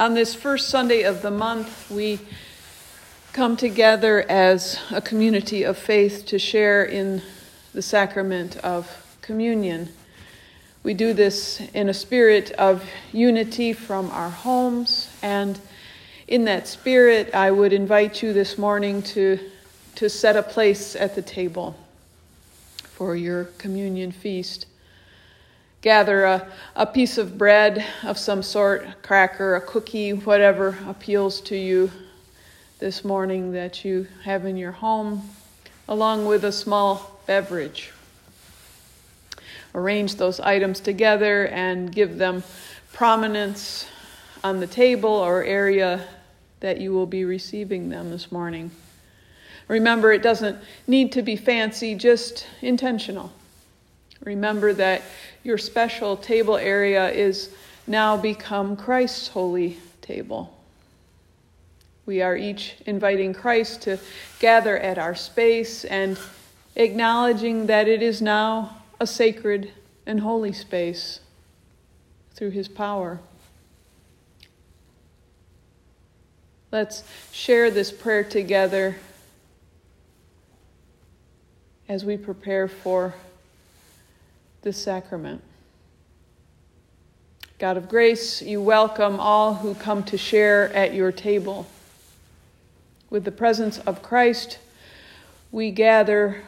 On this first Sunday of the month, we come together as a community of faith to share in the sacrament of communion. We do this in a spirit of unity from our homes, and in that spirit, I would invite you this morning to, to set a place at the table for your communion feast gather a, a piece of bread of some sort, a cracker, a cookie, whatever appeals to you this morning that you have in your home, along with a small beverage. Arrange those items together and give them prominence on the table or area that you will be receiving them this morning. Remember, it doesn't need to be fancy, just intentional. Remember that your special table area is now become Christ's holy table. We are each inviting Christ to gather at our space and acknowledging that it is now a sacred and holy space through his power. Let's share this prayer together as we prepare for this sacrament. God of grace, you welcome all who come to share at your table. With the presence of Christ, we gather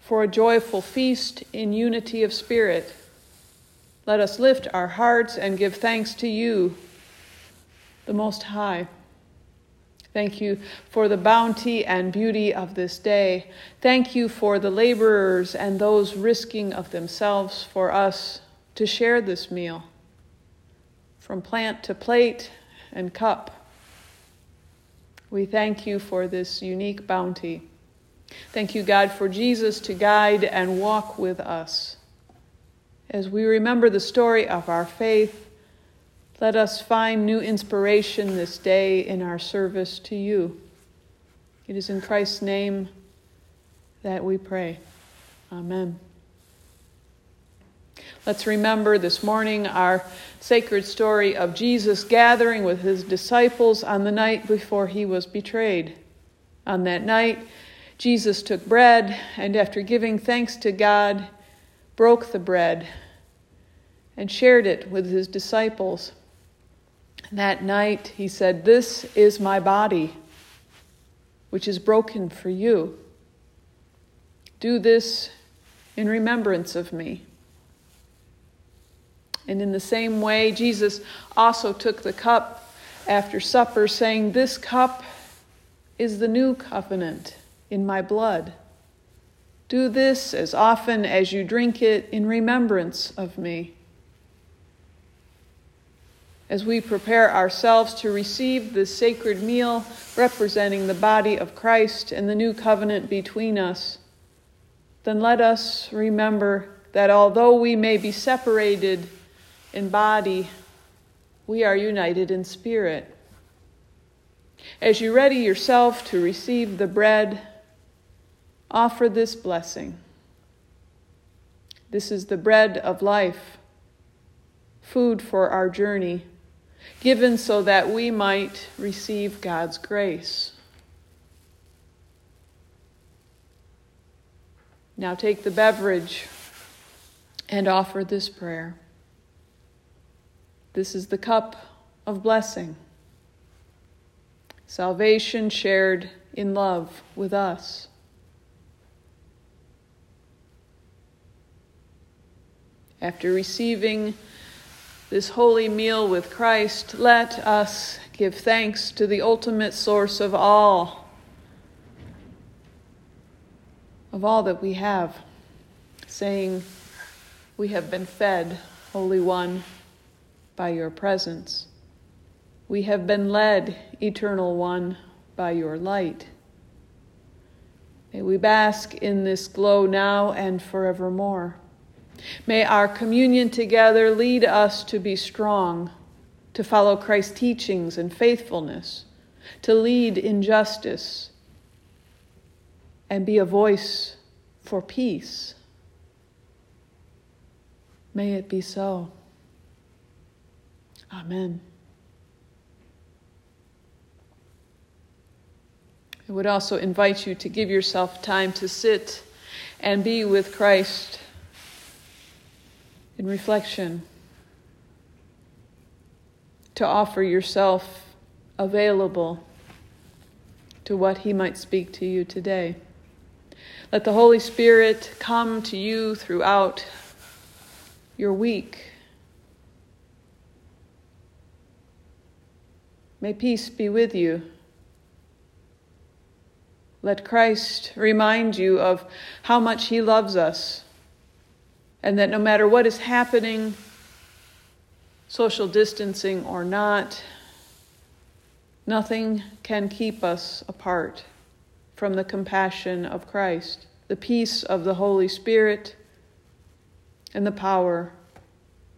for a joyful feast in unity of spirit. Let us lift our hearts and give thanks to you, the Most High. Thank you for the bounty and beauty of this day. Thank you for the laborers and those risking of themselves for us to share this meal, from plant to plate and cup. We thank you for this unique bounty. Thank you, God, for Jesus to guide and walk with us. As we remember the story of our faith, let us find new inspiration this day in our service to you. It is in Christ's name that we pray. Amen. Let's remember this morning our sacred story of Jesus gathering with his disciples on the night before he was betrayed. On that night, Jesus took bread and, after giving thanks to God, broke the bread and shared it with his disciples. That night he said, This is my body, which is broken for you. Do this in remembrance of me. And in the same way, Jesus also took the cup after supper, saying, This cup is the new covenant in my blood. Do this as often as you drink it in remembrance of me as we prepare ourselves to receive the sacred meal representing the body of Christ and the new covenant between us, then let us remember that although we may be separated in body, we are united in spirit. As you ready yourself to receive the bread, offer this blessing. This is the bread of life, food for our journey given so that we might receive God's grace. Now take the beverage and offer this prayer. This is the cup of blessing, salvation shared in love with us. After receiving this holy meal with Christ, let us give thanks to the ultimate source of all, of all that we have, saying, We have been fed, Holy One, by your presence. We have been led, Eternal One, by your light. May we bask in this glow now and forevermore. May our communion together lead us to be strong, to follow Christ's teachings and faithfulness, to lead in justice, and be a voice for peace. May it be so. Amen. I would also invite you to give yourself time to sit and be with Christ in reflection, to offer yourself available to what He might speak to you today. Let the Holy Spirit come to you throughout your week. May peace be with you. Let Christ remind you of how much He loves us, and that no matter what is happening, social distancing or not, nothing can keep us apart from the compassion of Christ, the peace of the Holy Spirit, and the power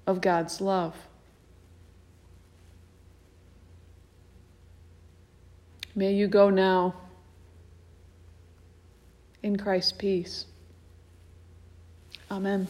of God's love. May you go now in Christ's peace. Amen.